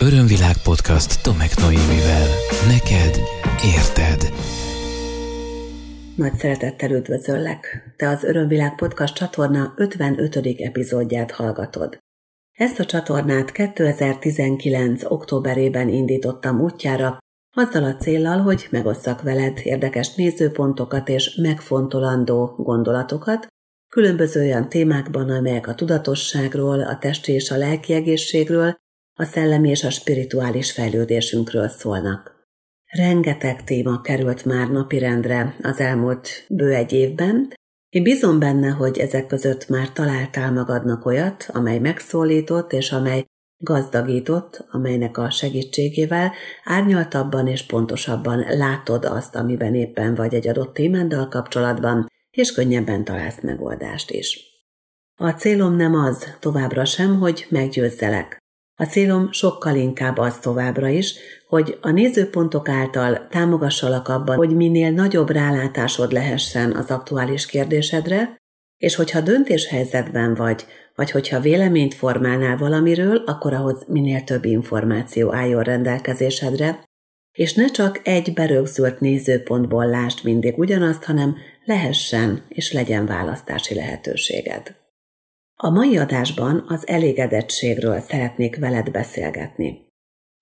Örömvilág podcast Tomek Noémivel. Neked érted. Nagy szeretettel üdvözöllek. Te az Örömvilág podcast csatorna 55. epizódját hallgatod. Ezt a csatornát 2019. októberében indítottam útjára, azzal a céllal, hogy megosszak veled érdekes nézőpontokat és megfontolandó gondolatokat, különböző olyan témákban, amelyek a tudatosságról, a testi és a lelki egészségről, a szellemi és a spirituális fejlődésünkről szólnak. Rengeteg téma került már napirendre az elmúlt bő egy évben, én bízom benne, hogy ezek között már találtál magadnak olyat, amely megszólított és amely gazdagított, amelynek a segítségével árnyaltabban és pontosabban látod azt, amiben éppen vagy egy adott témáddal kapcsolatban, és könnyebben találsz megoldást is. A célom nem az továbbra sem, hogy meggyőzzelek. A célom sokkal inkább az továbbra is, hogy a nézőpontok által támogassalak abban, hogy minél nagyobb rálátásod lehessen az aktuális kérdésedre, és hogyha döntéshelyzetben vagy, vagy hogyha véleményt formálnál valamiről, akkor ahhoz minél több információ álljon rendelkezésedre, és ne csak egy berögzült nézőpontból lásd mindig ugyanazt, hanem lehessen és legyen választási lehetőséged. A mai adásban az elégedettségről szeretnék veled beszélgetni.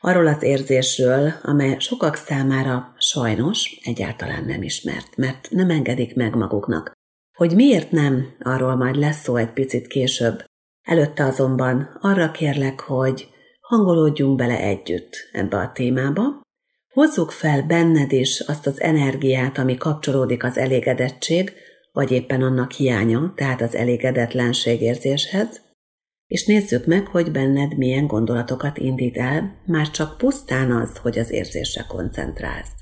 Arról az érzésről, amely sokak számára sajnos egyáltalán nem ismert, mert nem engedik meg maguknak. Hogy miért nem, arról majd lesz szó egy picit később. Előtte azonban arra kérlek, hogy hangolódjunk bele együtt ebbe a témába, Hozzuk fel benned is azt az energiát, ami kapcsolódik az elégedettség, vagy éppen annak hiánya, tehát az elégedetlenség érzéshez, és nézzük meg, hogy benned milyen gondolatokat indít el, már csak pusztán az, hogy az érzésre koncentrálsz.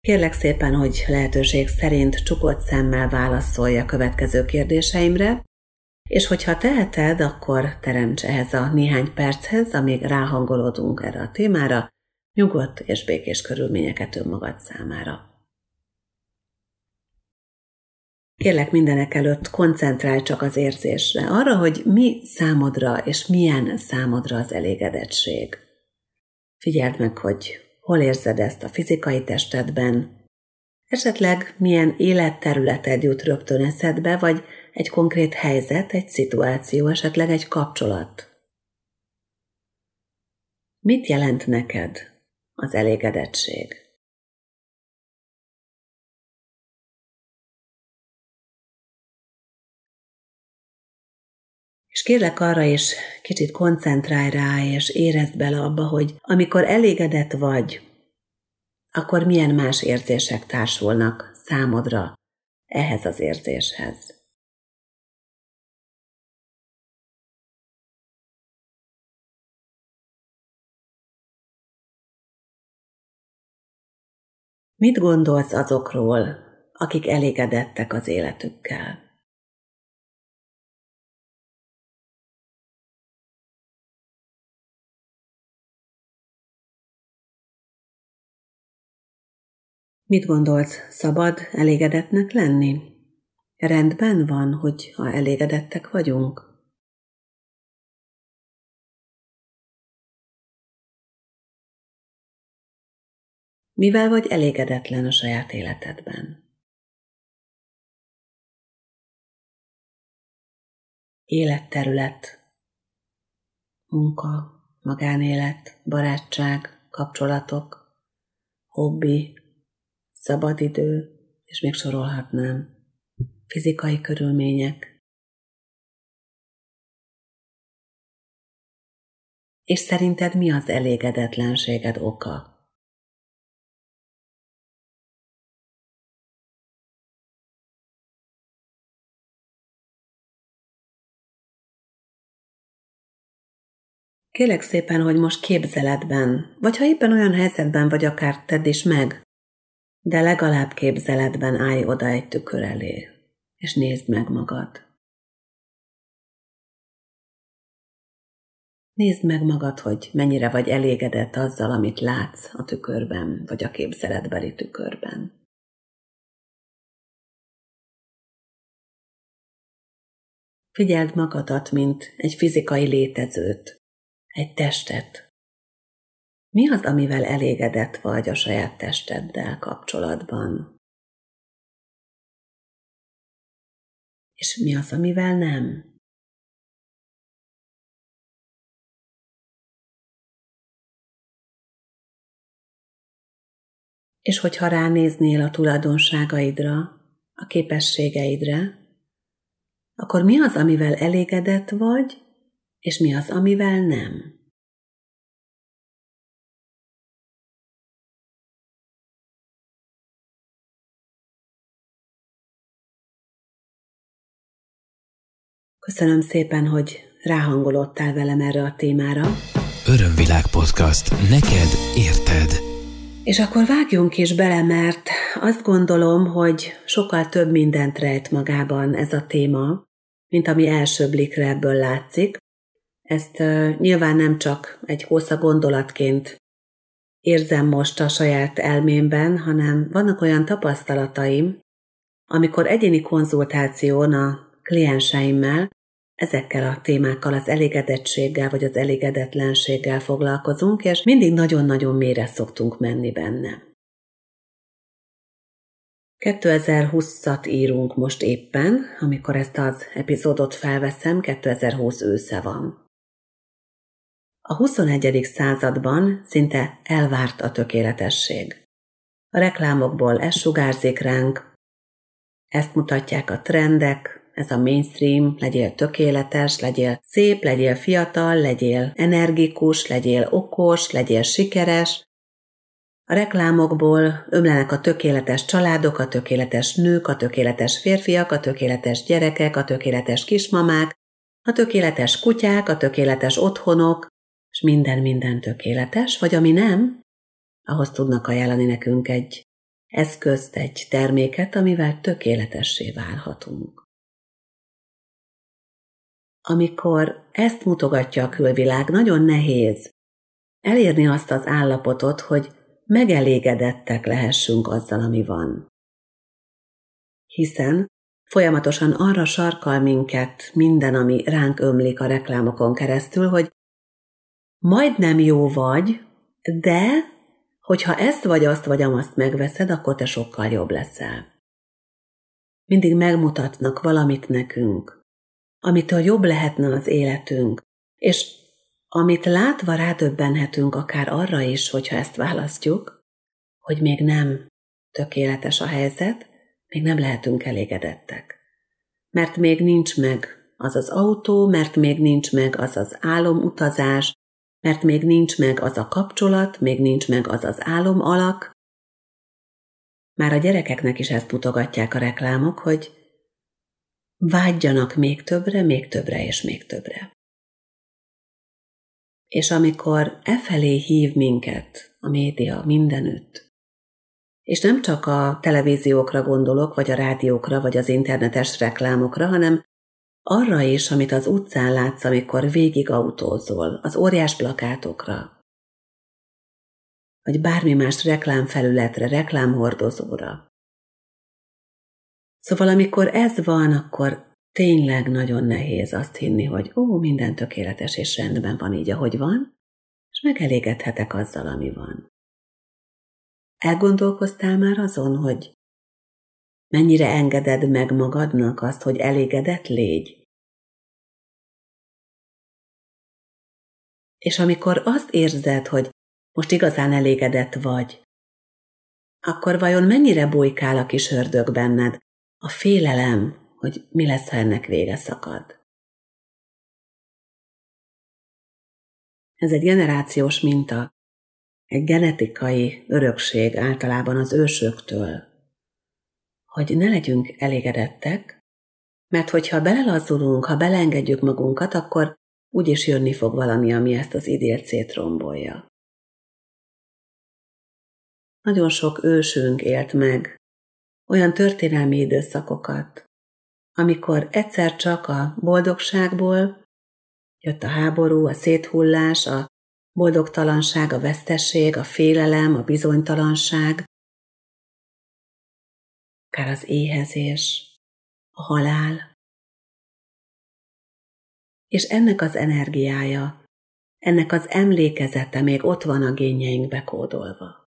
Kérlek szépen, hogy lehetőség szerint csukott szemmel válaszolj a következő kérdéseimre, és hogyha teheted, akkor teremts ehhez a néhány perchez, amíg ráhangolódunk erre a témára, nyugodt és békés körülményeket önmagad számára. Kérlek mindenek előtt koncentrálj csak az érzésre, arra, hogy mi számodra és milyen számodra az elégedettség. Figyeld meg, hogy hol érzed ezt a fizikai testedben, esetleg milyen életterületed jut rögtön eszedbe, vagy egy konkrét helyzet, egy szituáció, esetleg egy kapcsolat. Mit jelent neked az elégedettség. És kérlek arra is kicsit koncentrálj rá, és érezd bele abba, hogy amikor elégedett vagy, akkor milyen más érzések társulnak számodra ehhez az érzéshez. Mit gondolsz azokról, akik elégedettek az életükkel? Mit gondolsz, szabad elégedetnek lenni? Rendben van, hogy ha elégedettek vagyunk? Mivel vagy elégedetlen a saját életedben? Életterület, munka, magánélet, barátság, kapcsolatok, hobbi, szabadidő, és még sorolhatnám, fizikai körülmények. És szerinted mi az elégedetlenséged oka? Kélek szépen, hogy most képzeletben, vagy ha éppen olyan helyzetben vagy, akár tedd is meg, de legalább képzeletben állj oda egy tükör elé, és nézd meg magad. Nézd meg magad, hogy mennyire vagy elégedett azzal, amit látsz a tükörben, vagy a képzeletbeli tükörben. Figyeld magadat, mint egy fizikai létezőt, egy testet, Mi az, amivel elégedett vagy a saját testeddel kapcsolatban? És mi az, amivel nem? És hogyha ránéznél a tulajdonságaidra, a képességeidre, akkor mi az, amivel elégedett vagy, és mi az, amivel nem? Köszönöm szépen, hogy ráhangolódtál velem erre a témára. Örömvilág podcast. Neked érted. És akkor vágjunk is bele, mert azt gondolom, hogy sokkal több mindent rejt magában ez a téma, mint ami első blikre ebből látszik. Ezt uh, nyilván nem csak egy hossza gondolatként érzem most a saját elmémben, hanem vannak olyan tapasztalataim, amikor egyéni konzultáción a klienseimmel ezekkel a témákkal, az elégedettséggel vagy az elégedetlenséggel foglalkozunk, és mindig nagyon-nagyon mélyre szoktunk menni benne. 2020-at írunk most éppen, amikor ezt az epizódot felveszem, 2020 ősze van. A 21. században szinte elvárt a tökéletesség. A reklámokból ez sugárzik ránk, ezt mutatják a trendek, ez a mainstream, legyél tökéletes, legyél szép, legyél fiatal, legyél energikus, legyél okos, legyél sikeres. A reklámokból ömlenek a tökéletes családok, a tökéletes nők, a tökéletes férfiak, a tökéletes gyerekek, a tökéletes kismamák, a tökéletes kutyák, a tökéletes otthonok, és minden-minden tökéletes, vagy ami nem, ahhoz tudnak ajánlani nekünk egy eszközt, egy terméket, amivel tökéletessé válhatunk amikor ezt mutogatja a külvilág, nagyon nehéz elérni azt az állapotot, hogy megelégedettek lehessünk azzal, ami van. Hiszen folyamatosan arra sarkal minket minden, ami ránk ömlik a reklámokon keresztül, hogy majdnem jó vagy, de hogyha ezt vagy azt vagy amazt megveszed, akkor te sokkal jobb leszel. Mindig megmutatnak valamit nekünk, amitől jobb lehetne az életünk, és amit látva rádöbbenhetünk akár arra is, hogyha ezt választjuk, hogy még nem tökéletes a helyzet, még nem lehetünk elégedettek. Mert még nincs meg az az autó, mert még nincs meg az az álomutazás, mert még nincs meg az a kapcsolat, még nincs meg az az álom alak. Már a gyerekeknek is ezt mutogatják a reklámok, hogy vágyjanak még többre, még többre és még többre. És amikor e felé hív minket a média mindenütt, és nem csak a televíziókra gondolok, vagy a rádiókra, vagy az internetes reklámokra, hanem arra is, amit az utcán látsz, amikor végig autózol, az óriás plakátokra, vagy bármi más reklámfelületre, reklámhordozóra. Szóval amikor ez van, akkor tényleg nagyon nehéz azt hinni, hogy ó, minden tökéletes és rendben van így, ahogy van, és megelégedhetek azzal, ami van. Elgondolkoztál már azon, hogy mennyire engeded meg magadnak azt, hogy elégedett légy? És amikor azt érzed, hogy most igazán elégedett vagy, akkor vajon mennyire bujkál a kis ördög benned, a félelem, hogy mi lesz, ha ennek vége szakad. Ez egy generációs minta, egy genetikai örökség általában az ősöktől, hogy ne legyünk elégedettek, mert hogyha belelazzulunk, ha belengedjük magunkat, akkor úgyis jönni fog valami, ami ezt az idélt szétrombolja. Nagyon sok ősünk élt meg olyan történelmi időszakokat, amikor egyszer csak a boldogságból jött a háború, a széthullás, a boldogtalanság, a vesztesség, a félelem, a bizonytalanság, akár az éhezés, a halál. És ennek az energiája ennek az emlékezete még ott van a génjeinkbe kódolva.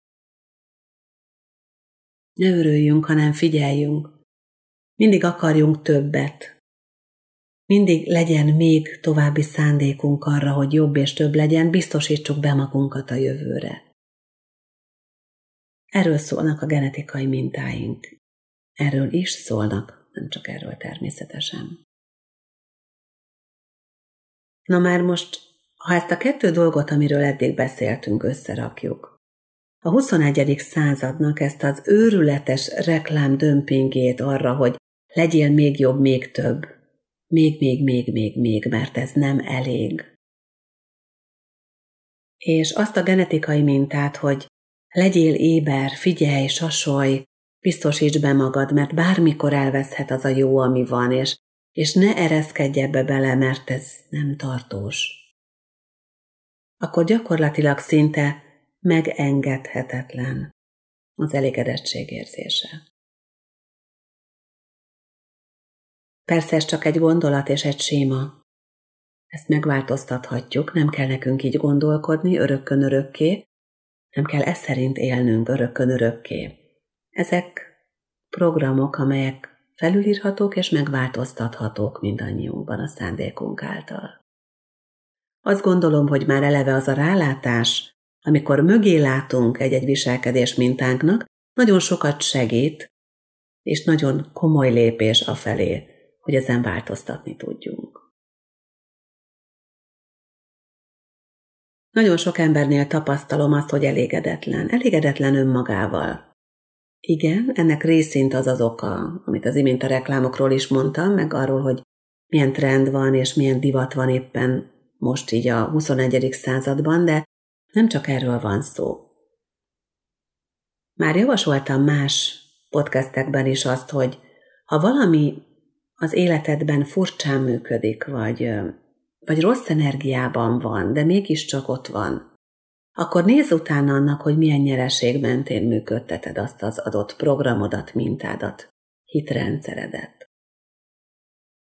Ne örüljünk, hanem figyeljünk. Mindig akarjunk többet. Mindig legyen még további szándékunk arra, hogy jobb és több legyen, biztosítsuk be magunkat a jövőre. Erről szólnak a genetikai mintáink. Erről is szólnak, nem csak erről természetesen. Na már most, ha ezt a kettő dolgot, amiről eddig beszéltünk, összerakjuk, a 21. századnak ezt az őrületes reklám dömpingét arra, hogy legyél még jobb, még több, még, még, még, még, még, mert ez nem elég. És azt a genetikai mintát, hogy legyél éber, figyelj, sasolj, biztosíts be magad, mert bármikor elveszhet az a jó, ami van, és, és ne ereszkedj ebbe bele, mert ez nem tartós. Akkor gyakorlatilag szinte megengedhetetlen az elégedettség érzése. Persze ez csak egy gondolat és egy séma. Ezt megváltoztathatjuk, nem kell nekünk így gondolkodni örökkön örökké, nem kell ez szerint élnünk örökkön örökké. Ezek programok, amelyek felülírhatók és megváltoztathatók mindannyiunkban a szándékunk által. Azt gondolom, hogy már eleve az a rálátás, amikor mögé látunk egy-egy viselkedés mintánknak, nagyon sokat segít, és nagyon komoly lépés afelé, hogy ezen változtatni tudjunk. Nagyon sok embernél tapasztalom azt, hogy elégedetlen, elégedetlen önmagával. Igen, ennek részint az az oka, amit az imént a reklámokról is mondtam, meg arról, hogy milyen trend van és milyen divat van éppen most így a 21. században, de nem csak erről van szó. Már javasoltam más podcastekben is azt, hogy ha valami az életedben furcsán működik, vagy, vagy rossz energiában van, de mégiscsak ott van, akkor nézz utána annak, hogy milyen nyereség mentén működteted azt az adott programodat, mintádat, hitrendszeredet.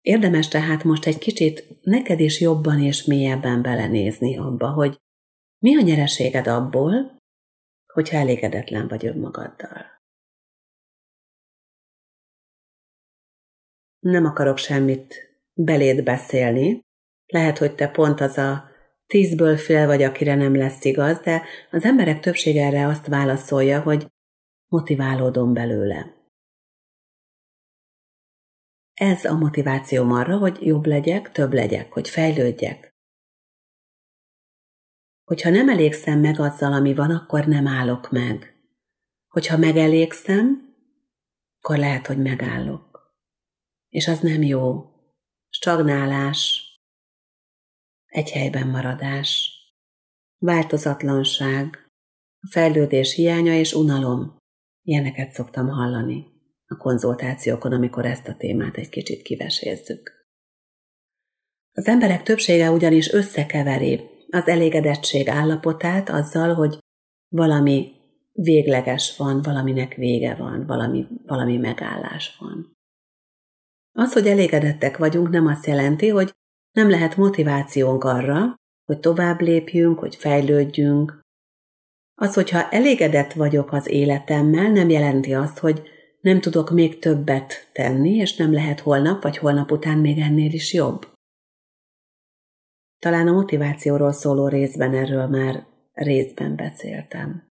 Érdemes tehát most egy kicsit neked is jobban és mélyebben belenézni abba, hogy mi a nyereséged abból, hogyha elégedetlen vagy önmagaddal. Nem akarok semmit beléd beszélni, lehet, hogy te pont az a tízből fél vagy, akire nem lesz igaz, de az emberek többsége erre azt válaszolja, hogy motiválódom belőle. Ez a motivációm arra, hogy jobb legyek, több legyek, hogy fejlődjek. Hogyha nem elégszem meg azzal, ami van, akkor nem állok meg. Hogyha megelégszem, akkor lehet, hogy megállok. És az nem jó. Stagnálás, egy helyben maradás, változatlanság, a fejlődés hiánya és unalom. Ilyeneket szoktam hallani a konzultációkon, amikor ezt a témát egy kicsit kivesézzük. Az emberek többsége ugyanis összekeveri az elégedettség állapotát azzal, hogy valami végleges van, valaminek vége van, valami, valami megállás van. Az, hogy elégedettek vagyunk, nem azt jelenti, hogy nem lehet motivációnk arra, hogy tovább lépjünk, hogy fejlődjünk. Az, hogyha elégedett vagyok az életemmel, nem jelenti azt, hogy nem tudok még többet tenni, és nem lehet holnap vagy holnap után még ennél is jobb. Talán a motivációról szóló részben erről már részben beszéltem.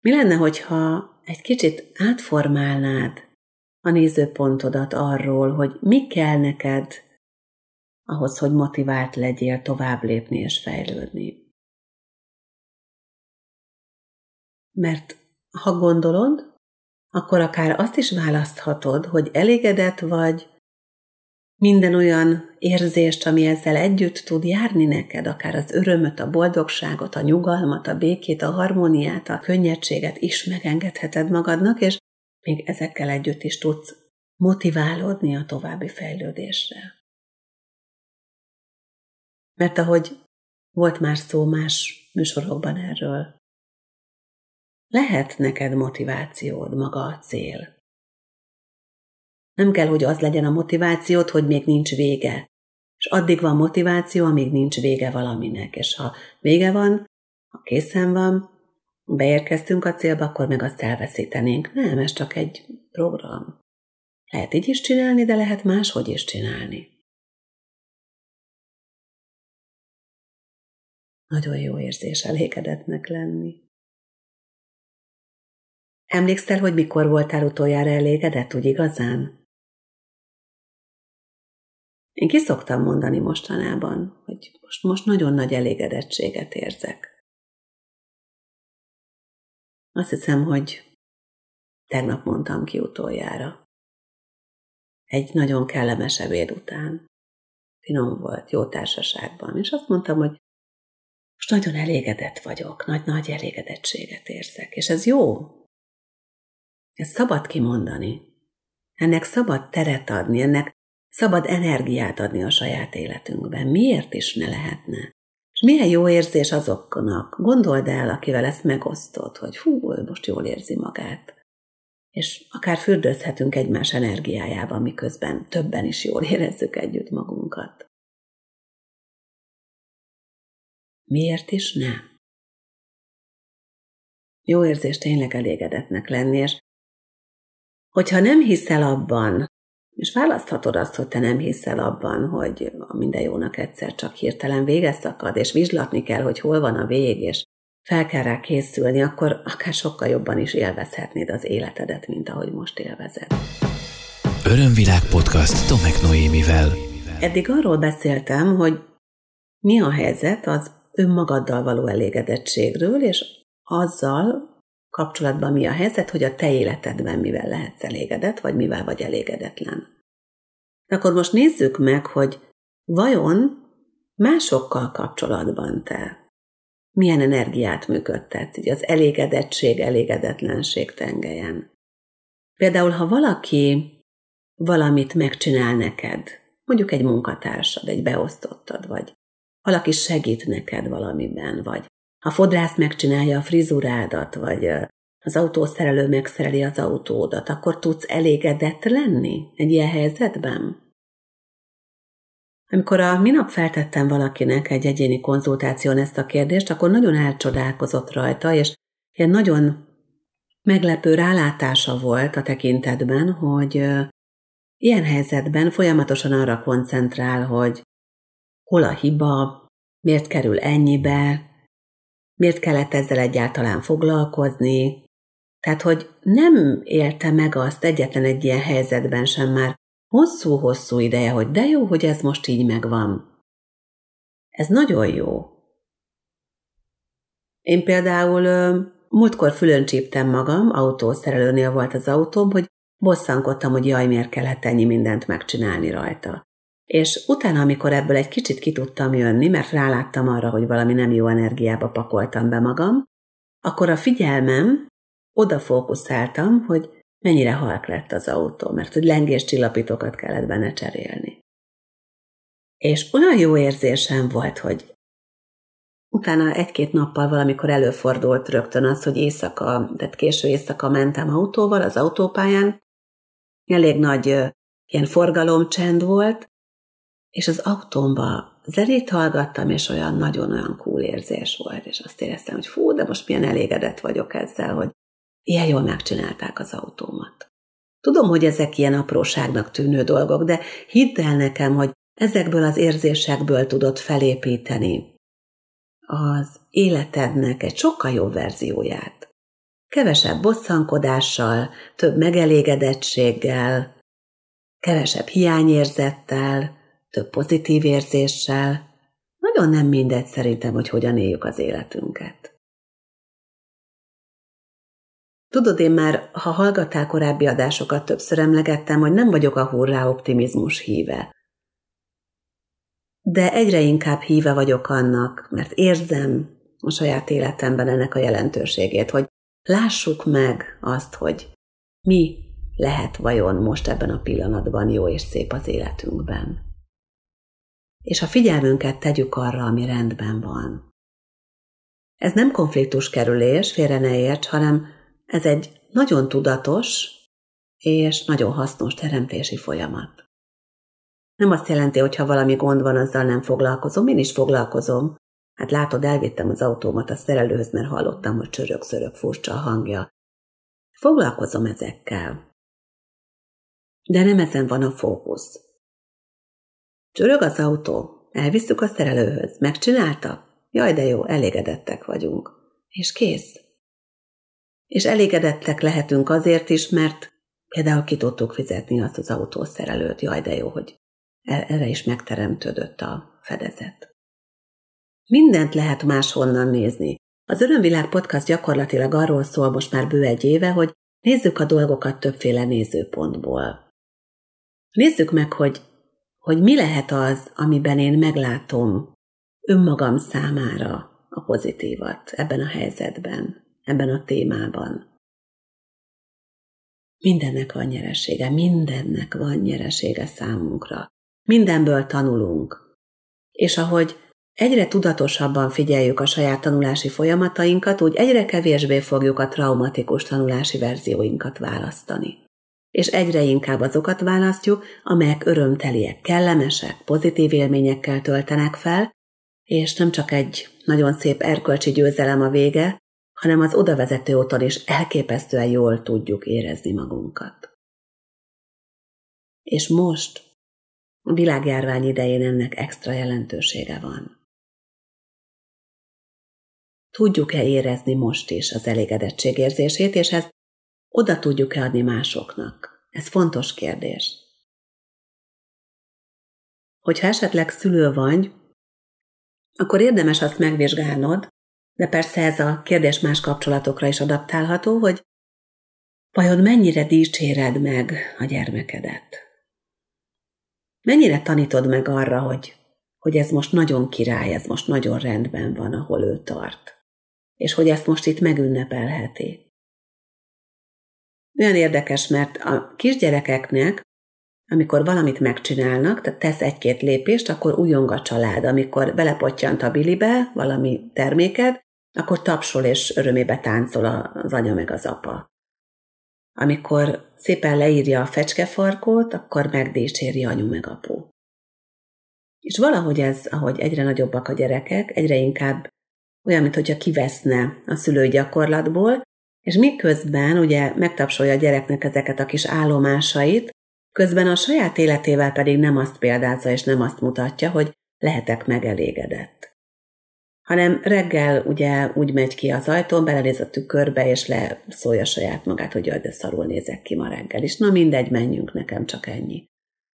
Mi lenne, hogyha egy kicsit átformálnád a nézőpontodat arról, hogy mi kell neked ahhoz, hogy motivált legyél tovább lépni és fejlődni. Mert ha gondolod, akkor akár azt is választhatod, hogy elégedett vagy minden olyan érzést, ami ezzel együtt tud járni neked, akár az örömöt, a boldogságot, a nyugalmat, a békét, a harmóniát, a könnyedséget is megengedheted magadnak, és még ezekkel együtt is tudsz motiválódni a további fejlődésre. Mert ahogy volt már szó más műsorokban erről, lehet neked motivációd, maga a cél. Nem kell, hogy az legyen a motivációd, hogy még nincs vége. És addig van motiváció, amíg nincs vége valaminek. És ha vége van, ha készen van, beérkeztünk a célba, akkor meg azt elveszítenénk. Nem, ez csak egy program. Lehet így is csinálni, de lehet máshogy is csinálni. Nagyon jó érzés elégedetnek lenni. Emlékszel, hogy mikor voltál utoljára elégedett, úgy igazán? Én ki szoktam mondani mostanában, hogy most, most nagyon nagy elégedettséget érzek. Azt hiszem, hogy tegnap mondtam ki utoljára. Egy nagyon kellemes ebéd után. Finom volt, jó társaságban, és azt mondtam, hogy most nagyon elégedett vagyok, nagy-nagy elégedettséget érzek, és ez jó. Ez szabad kimondani. Ennek szabad teret adni, ennek szabad energiát adni a saját életünkben. Miért is ne lehetne? És milyen jó érzés azoknak, gondold el, akivel ezt megosztod, hogy hú, ő most jól érzi magát. És akár fürdőzhetünk egymás energiájában, miközben többen is jól érezzük együtt magunkat. Miért is ne? Jó érzés tényleg elégedetnek lenni, és hogyha nem hiszel abban, és választhatod azt, hogy te nem hiszel abban, hogy a minden jónak egyszer csak hirtelen vége szakad, és vizslatni kell, hogy hol van a vég, és fel kell rá készülni, akkor akár sokkal jobban is élvezhetnéd az életedet, mint ahogy most élvezed. Örömvilág podcast Tomek Noémivel. Eddig arról beszéltem, hogy mi a helyzet az önmagaddal való elégedettségről, és azzal kapcsolatban mi a helyzet, hogy a te életedben mivel lehetsz elégedett, vagy mivel vagy elégedetlen. De akkor most nézzük meg, hogy vajon másokkal kapcsolatban te milyen energiát működtetsz, így az elégedettség, elégedetlenség tengelyen. Például, ha valaki valamit megcsinál neked, mondjuk egy munkatársad, egy beosztottad, vagy valaki segít neked valamiben, vagy ha fodrász megcsinálja a frizurádat, vagy az autószerelő megszereli az autódat, akkor tudsz elégedett lenni egy ilyen helyzetben? Amikor a minap feltettem valakinek egy egyéni konzultáción ezt a kérdést, akkor nagyon elcsodálkozott rajta, és ilyen nagyon meglepő rálátása volt a tekintetben, hogy ilyen helyzetben folyamatosan arra koncentrál, hogy hol a hiba, miért kerül ennyibe, miért kellett ezzel egyáltalán foglalkozni. Tehát, hogy nem élte meg azt egyetlen egy ilyen helyzetben sem már hosszú-hosszú ideje, hogy de jó, hogy ez most így megvan. Ez nagyon jó. Én például múltkor fülön csíptem magam, autószerelőnél volt az autóm, hogy bosszankodtam, hogy jaj, miért kellett ennyi mindent megcsinálni rajta. És utána, amikor ebből egy kicsit ki tudtam jönni, mert ráláttam arra, hogy valami nem jó energiába pakoltam be magam, akkor a figyelmem oda fókuszáltam, hogy mennyire halk lett az autó, mert hogy lengés csillapítókat kellett benne cserélni. És olyan jó érzésem volt, hogy utána egy-két nappal valamikor előfordult rögtön az, hogy éjszaka, tehát késő éjszaka mentem autóval az autópályán, elég nagy ilyen forgalomcsend volt, és az autómba zenét hallgattam, és olyan nagyon-olyan cool érzés volt, és azt éreztem, hogy fú, de most milyen elégedett vagyok ezzel, hogy ilyen jól megcsinálták az autómat. Tudom, hogy ezek ilyen apróságnak tűnő dolgok, de hidd el nekem, hogy ezekből az érzésekből tudod felépíteni az életednek egy sokkal jobb verzióját. Kevesebb bosszankodással, több megelégedettséggel, kevesebb hiányérzettel, több pozitív érzéssel. Nagyon nem mindegy szerintem, hogy hogyan éljük az életünket. Tudod, én már, ha hallgattál korábbi adásokat, többször emlegettem, hogy nem vagyok a hurrá optimizmus híve. De egyre inkább híve vagyok annak, mert érzem a saját életemben ennek a jelentőségét, hogy lássuk meg azt, hogy mi lehet vajon most ebben a pillanatban jó és szép az életünkben és a figyelmünket tegyük arra, ami rendben van. Ez nem konfliktus kerülés, félre ne érts, hanem ez egy nagyon tudatos és nagyon hasznos teremtési folyamat. Nem azt jelenti, hogy ha valami gond van, azzal nem foglalkozom. Én is foglalkozom. Hát látod, elvittem az autómat a szerelőhöz, mert hallottam, hogy csörög-szörög furcsa a hangja. Foglalkozom ezekkel. De nem ezen van a fókusz. Csörög az autó, elviszük a szerelőhöz. Megcsinálta? Jaj, de jó, elégedettek vagyunk. És kész. És elégedettek lehetünk azért is, mert például ki tudtuk fizetni azt az autószerelőt. Jaj, de jó, hogy e- erre is megteremtődött a fedezet. Mindent lehet máshonnan nézni. Az Örömvilág podcast gyakorlatilag arról szól most már bő egy éve, hogy nézzük a dolgokat többféle nézőpontból. Nézzük meg, hogy, hogy mi lehet az, amiben én meglátom önmagam számára a pozitívat ebben a helyzetben, ebben a témában. Mindennek van nyeresége, mindennek van nyeresége számunkra. Mindenből tanulunk. És ahogy egyre tudatosabban figyeljük a saját tanulási folyamatainkat, úgy egyre kevésbé fogjuk a traumatikus tanulási verzióinkat választani. És egyre inkább azokat választjuk, amelyek örömteliek, kellemesek, pozitív élményekkel töltenek fel, és nem csak egy nagyon szép erkölcsi győzelem a vége, hanem az odavezető úton is elképesztően jól tudjuk érezni magunkat. És most, a világjárvány idején ennek extra jelentősége van. Tudjuk-e érezni most is az elégedettség érzését, és ezt oda tudjuk-e adni másoknak? Ez fontos kérdés. Hogyha esetleg szülő vagy, akkor érdemes azt megvizsgálnod, de persze ez a kérdés más kapcsolatokra is adaptálható, hogy vajon mennyire dicséred meg a gyermekedet? Mennyire tanítod meg arra, hogy, hogy ez most nagyon király, ez most nagyon rendben van, ahol ő tart? És hogy ezt most itt megünnepelheti? Olyan érdekes, mert a kisgyerekeknek amikor valamit megcsinálnak, tehát tesz egy-két lépést, akkor újong a család. Amikor belepottyant a bilibe valami terméket, akkor tapsol és örömébe táncol az anya meg az apa. Amikor szépen leírja a fecskefarkót, akkor megdícséri anyu meg apu. És valahogy ez, ahogy egyre nagyobbak a gyerekek, egyre inkább olyan, mintha kiveszne a szülői gyakorlatból, és miközben ugye megtapsolja a gyereknek ezeket a kis állomásait, Közben a saját életével pedig nem azt példázza és nem azt mutatja, hogy lehetek megelégedett. Hanem reggel ugye úgy megy ki az ajtón, belenéz a tükörbe, és leszólja saját magát, hogy jaj, de szarul nézek ki ma reggel is. Na mindegy, menjünk, nekem csak ennyi.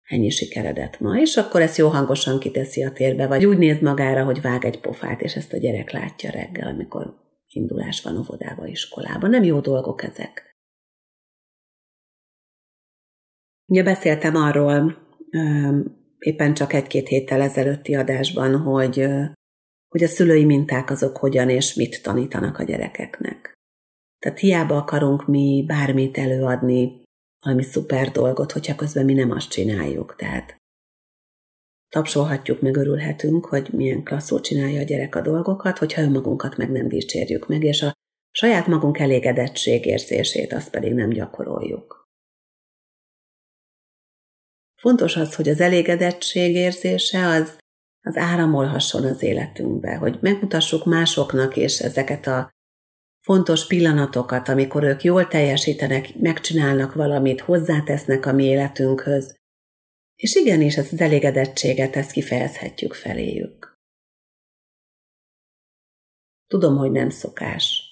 Ennyi sikeredett ma. És akkor ezt jó hangosan kiteszi a térbe, vagy úgy néz magára, hogy vág egy pofát, és ezt a gyerek látja reggel, amikor indulás van óvodába, iskolába. Nem jó dolgok ezek. Ugye beszéltem arról éppen csak egy-két héttel ezelőtti adásban, hogy, hogy a szülői minták azok hogyan és mit tanítanak a gyerekeknek. Tehát hiába akarunk mi bármit előadni, valami szuper dolgot, hogyha közben mi nem azt csináljuk. Tehát tapsolhatjuk, meg örülhetünk, hogy milyen klasszul csinálja a gyerek a dolgokat, hogyha önmagunkat meg nem dicsérjük meg, és a saját magunk elégedettség érzését azt pedig nem gyakoroljuk. Fontos az, hogy az elégedettség érzése az, az áramolhasson az életünkbe, hogy megmutassuk másoknak és ezeket a fontos pillanatokat, amikor ők jól teljesítenek, megcsinálnak valamit, hozzátesznek a mi életünkhöz. És igenis, ezt az elégedettséget, ezt kifejezhetjük feléjük. Tudom, hogy nem szokás.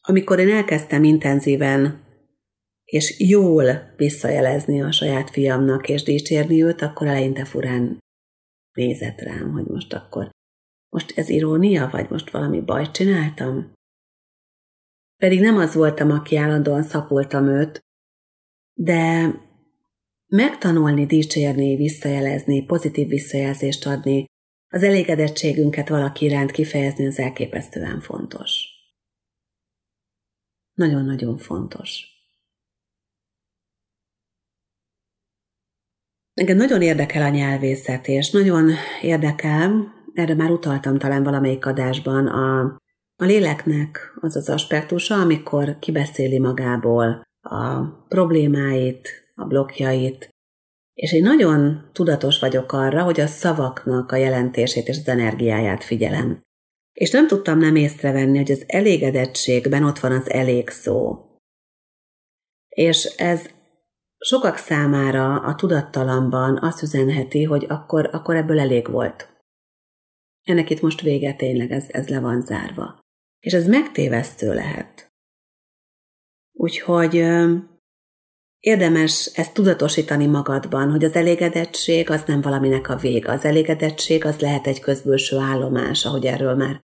Amikor én elkezdtem intenzíven és jól visszajelezni a saját fiamnak, és dicsérni őt, akkor eleinte furán nézett rám, hogy most akkor, most ez irónia, vagy most valami bajt csináltam? Pedig nem az voltam, aki állandóan szapoltam őt, de megtanulni, dicsérni, visszajelezni, pozitív visszajelzést adni, az elégedettségünket valaki iránt kifejezni, az elképesztően fontos. Nagyon-nagyon fontos. Engem nagyon érdekel a nyelvészet, és nagyon érdekel, erre már utaltam talán valamelyik adásban, a, a léleknek az az aspektusa, amikor kibeszéli magából a problémáit, a blokkjait, És én nagyon tudatos vagyok arra, hogy a szavaknak a jelentését és az energiáját figyelem. És nem tudtam nem észrevenni, hogy az elégedettségben ott van az elég szó. És ez sokak számára a tudattalamban azt üzenheti, hogy akkor, akkor ebből elég volt. Ennek itt most vége tényleg, ez, ez le van zárva. És ez megtévesztő lehet. Úgyhogy érdemes ezt tudatosítani magadban, hogy az elégedettség az nem valaminek a vége. Az elégedettség az lehet egy közbülső állomás, ahogy erről már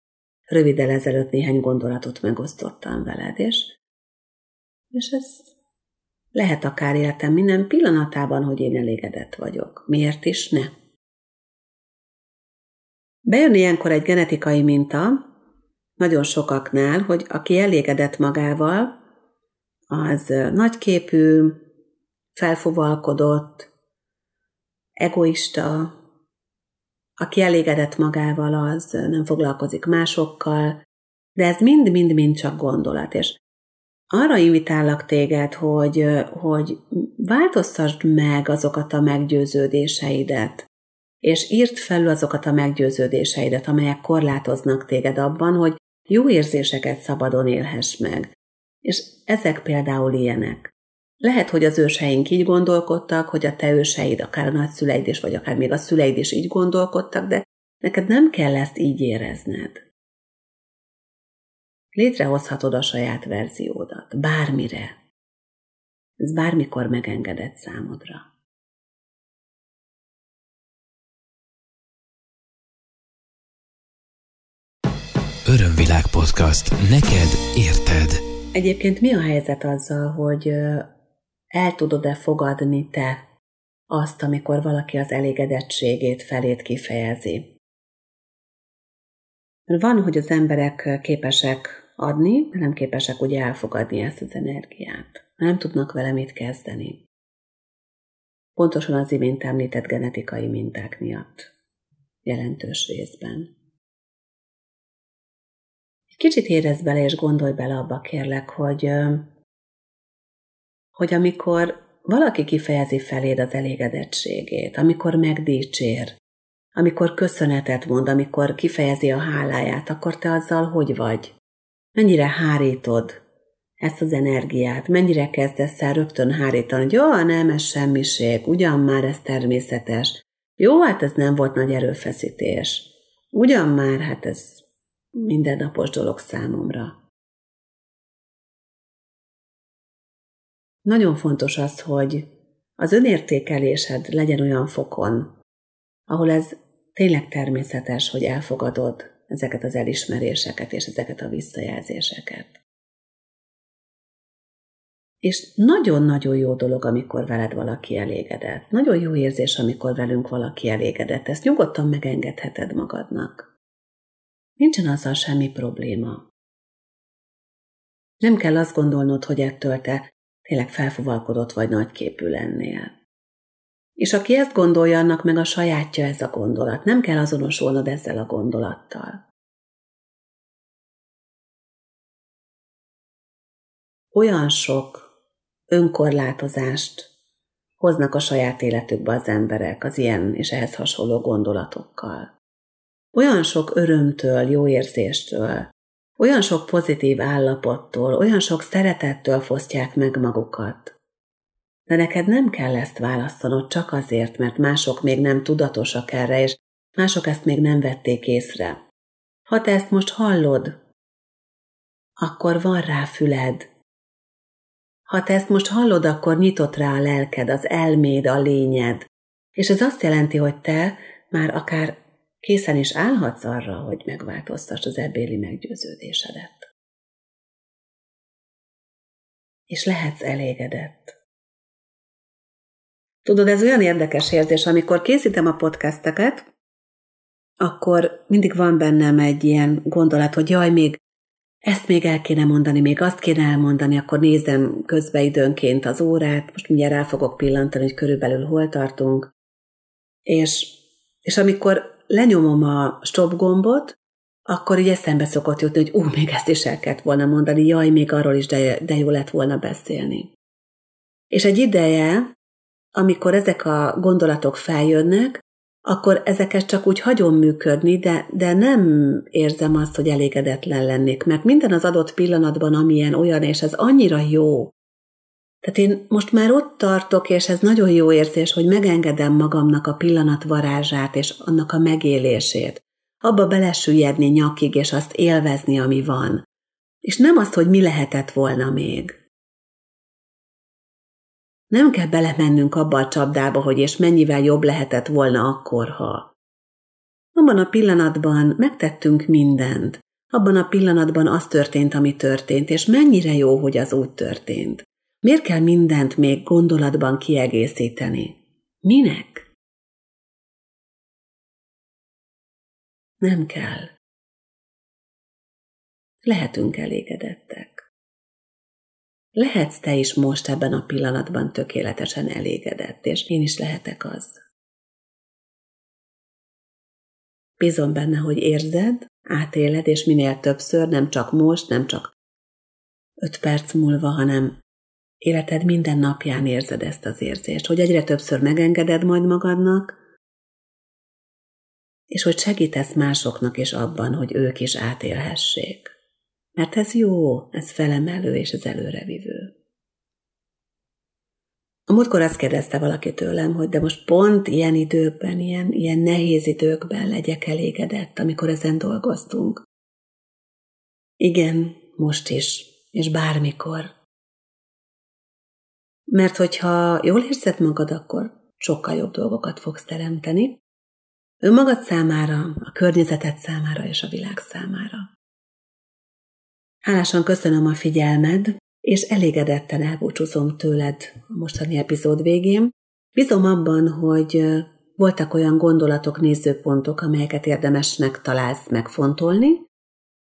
röviddel ezelőtt néhány gondolatot megosztottam veled, és, és ez lehet akár életem minden pillanatában, hogy én elégedett vagyok. Miért is ne? Bejön ilyenkor egy genetikai minta, nagyon sokaknál, hogy aki elégedett magával, az nagyképű, felfovalkodott, egoista, aki elégedett magával, az nem foglalkozik másokkal, de ez mind-mind-mind csak gondolat, és arra invitálok téged, hogy, hogy változtasd meg azokat a meggyőződéseidet, és írd felül azokat a meggyőződéseidet, amelyek korlátoznak téged abban, hogy jó érzéseket szabadon élhess meg. És ezek például ilyenek. Lehet, hogy az őseink így gondolkodtak, hogy a te őseid, akár a nagyszüleid is, vagy akár még a szüleid is így gondolkodtak, de neked nem kell ezt így érezned. Létrehozhatod a saját verziódat, bármire. Ez bármikor megengedett számodra. Örömvilág podcast. Neked érted. Egyébként mi a helyzet azzal, hogy el tudod-e fogadni te azt, amikor valaki az elégedettségét felét kifejezi? Van, hogy az emberek képesek adni, de nem képesek ugye elfogadni ezt az energiát. Nem tudnak vele mit kezdeni. Pontosan az imént említett genetikai minták miatt. Jelentős részben. Egy kicsit érezd bele és gondolj bele abba, kérlek, hogy, hogy amikor valaki kifejezi feléd az elégedettségét, amikor megdicsér, amikor köszönetet mond, amikor kifejezi a háláját, akkor te azzal hogy vagy? Mennyire hárítod ezt az energiát? Mennyire kezdesz el rögtön hárítani, hogy jó, nem, ez semmiség, ugyan már ez természetes. Jó, hát ez nem volt nagy erőfeszítés. Ugyan már, hát ez mindennapos dolog számomra. Nagyon fontos az, hogy az önértékelésed legyen olyan fokon, ahol ez tényleg természetes, hogy elfogadod ezeket az elismeréseket és ezeket a visszajelzéseket. És nagyon-nagyon jó dolog, amikor veled valaki elégedett. Nagyon jó érzés, amikor velünk valaki elégedett. Ezt nyugodtan megengedheted magadnak. Nincsen azzal semmi probléma. Nem kell azt gondolnod, hogy ettől te tényleg felfuvalkodott vagy nagyképű lennél. És aki ezt gondolja, annak meg a sajátja ez a gondolat. Nem kell azonosulnod ezzel a gondolattal. Olyan sok önkorlátozást hoznak a saját életükbe az emberek az ilyen és ehhez hasonló gondolatokkal. Olyan sok örömtől, jó érzéstől, olyan sok pozitív állapottól, olyan sok szeretettől fosztják meg magukat, de neked nem kell ezt választanod csak azért, mert mások még nem tudatosak erre, és mások ezt még nem vették észre. Ha te ezt most hallod, akkor van rá füled. Ha te ezt most hallod, akkor nyitott rá a lelked, az elméd, a lényed. És ez azt jelenti, hogy te már akár készen is állhatsz arra, hogy megváltoztass az ebbéli meggyőződésedet. És lehetsz elégedett. Tudod, ez olyan érdekes érzés, amikor készítem a podcasteket, akkor mindig van bennem egy ilyen gondolat, hogy jaj, még ezt még el kéne mondani, még azt kéne elmondani, akkor nézem közbe időnként az órát, most mindjárt rá fogok pillantani, hogy körülbelül hol tartunk, és, és amikor lenyomom a stop gombot, akkor így eszembe szokott jutni, hogy ú, még ezt is el kellett volna mondani, jaj, még arról is de, de jó lett volna beszélni. És egy ideje amikor ezek a gondolatok feljönnek, akkor ezeket csak úgy hagyom működni, de, de nem érzem azt, hogy elégedetlen lennék, mert minden az adott pillanatban, amilyen olyan, és ez annyira jó. Tehát én most már ott tartok, és ez nagyon jó érzés, hogy megengedem magamnak a pillanat varázsát és annak a megélését. Abba belesüllyedni nyakig, és azt élvezni, ami van. És nem azt, hogy mi lehetett volna még. Nem kell belemennünk abba a csapdába, hogy és mennyivel jobb lehetett volna akkor, ha. Abban a pillanatban megtettünk mindent. Abban a pillanatban az történt, ami történt, és mennyire jó, hogy az úgy történt. Miért kell mindent még gondolatban kiegészíteni? Minek? Nem kell. Lehetünk elégedettek. Lehetsz te is most ebben a pillanatban tökéletesen elégedett, és én is lehetek az. Bízom benne, hogy érzed, átéled, és minél többször, nem csak most, nem csak öt perc múlva, hanem életed minden napján érzed ezt az érzést, hogy egyre többször megengeded majd magadnak, és hogy segítesz másoknak is abban, hogy ők is átélhessék. Mert ez jó, ez felemelő és ez előrevívő. A múltkor azt kérdezte valaki tőlem, hogy de most pont ilyen időkben, ilyen, ilyen nehéz időkben legyek elégedett, amikor ezen dolgoztunk. Igen, most is, és bármikor. Mert hogyha jól érzed magad, akkor sokkal jobb dolgokat fogsz teremteni, önmagad számára, a környezeted számára és a világ számára. Hálásan köszönöm a figyelmed, és elégedetten elbúcsúzom tőled a mostani epizód végén. Bízom abban, hogy voltak olyan gondolatok, nézőpontok, amelyeket érdemesnek találsz megfontolni,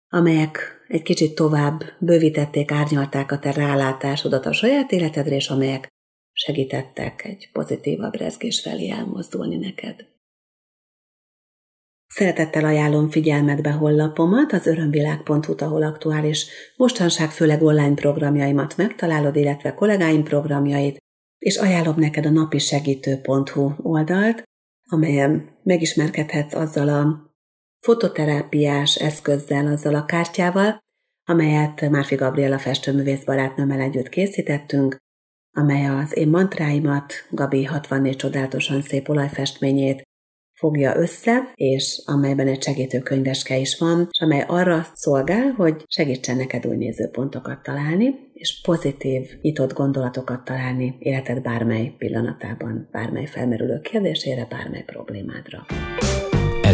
amelyek egy kicsit tovább bővítették, árnyalták a te rálátásodat a saját életedre, és amelyek segítettek egy pozitívabb rezgés felé elmozdulni neked. Szeretettel ajánlom figyelmetbe honlapomat, az örömvilág.hu, ahol aktuális, mostanság főleg online programjaimat megtalálod, illetve kollégáim programjait, és ajánlom neked a napisegítő.hu oldalt, amelyen megismerkedhetsz azzal a fototerápiás eszközzel, azzal a kártyával, amelyet Márfi Gabriela festőművész barátnőmmel együtt készítettünk, amely az én mantráimat, Gabi 64 csodálatosan szép olajfestményét, fogja össze, és amelyben egy segítőkönyveske is van, és amely arra szolgál, hogy segítsen neked új nézőpontokat találni, és pozitív, nyitott gondolatokat találni életed bármely pillanatában, bármely felmerülő kérdésére, bármely problémádra.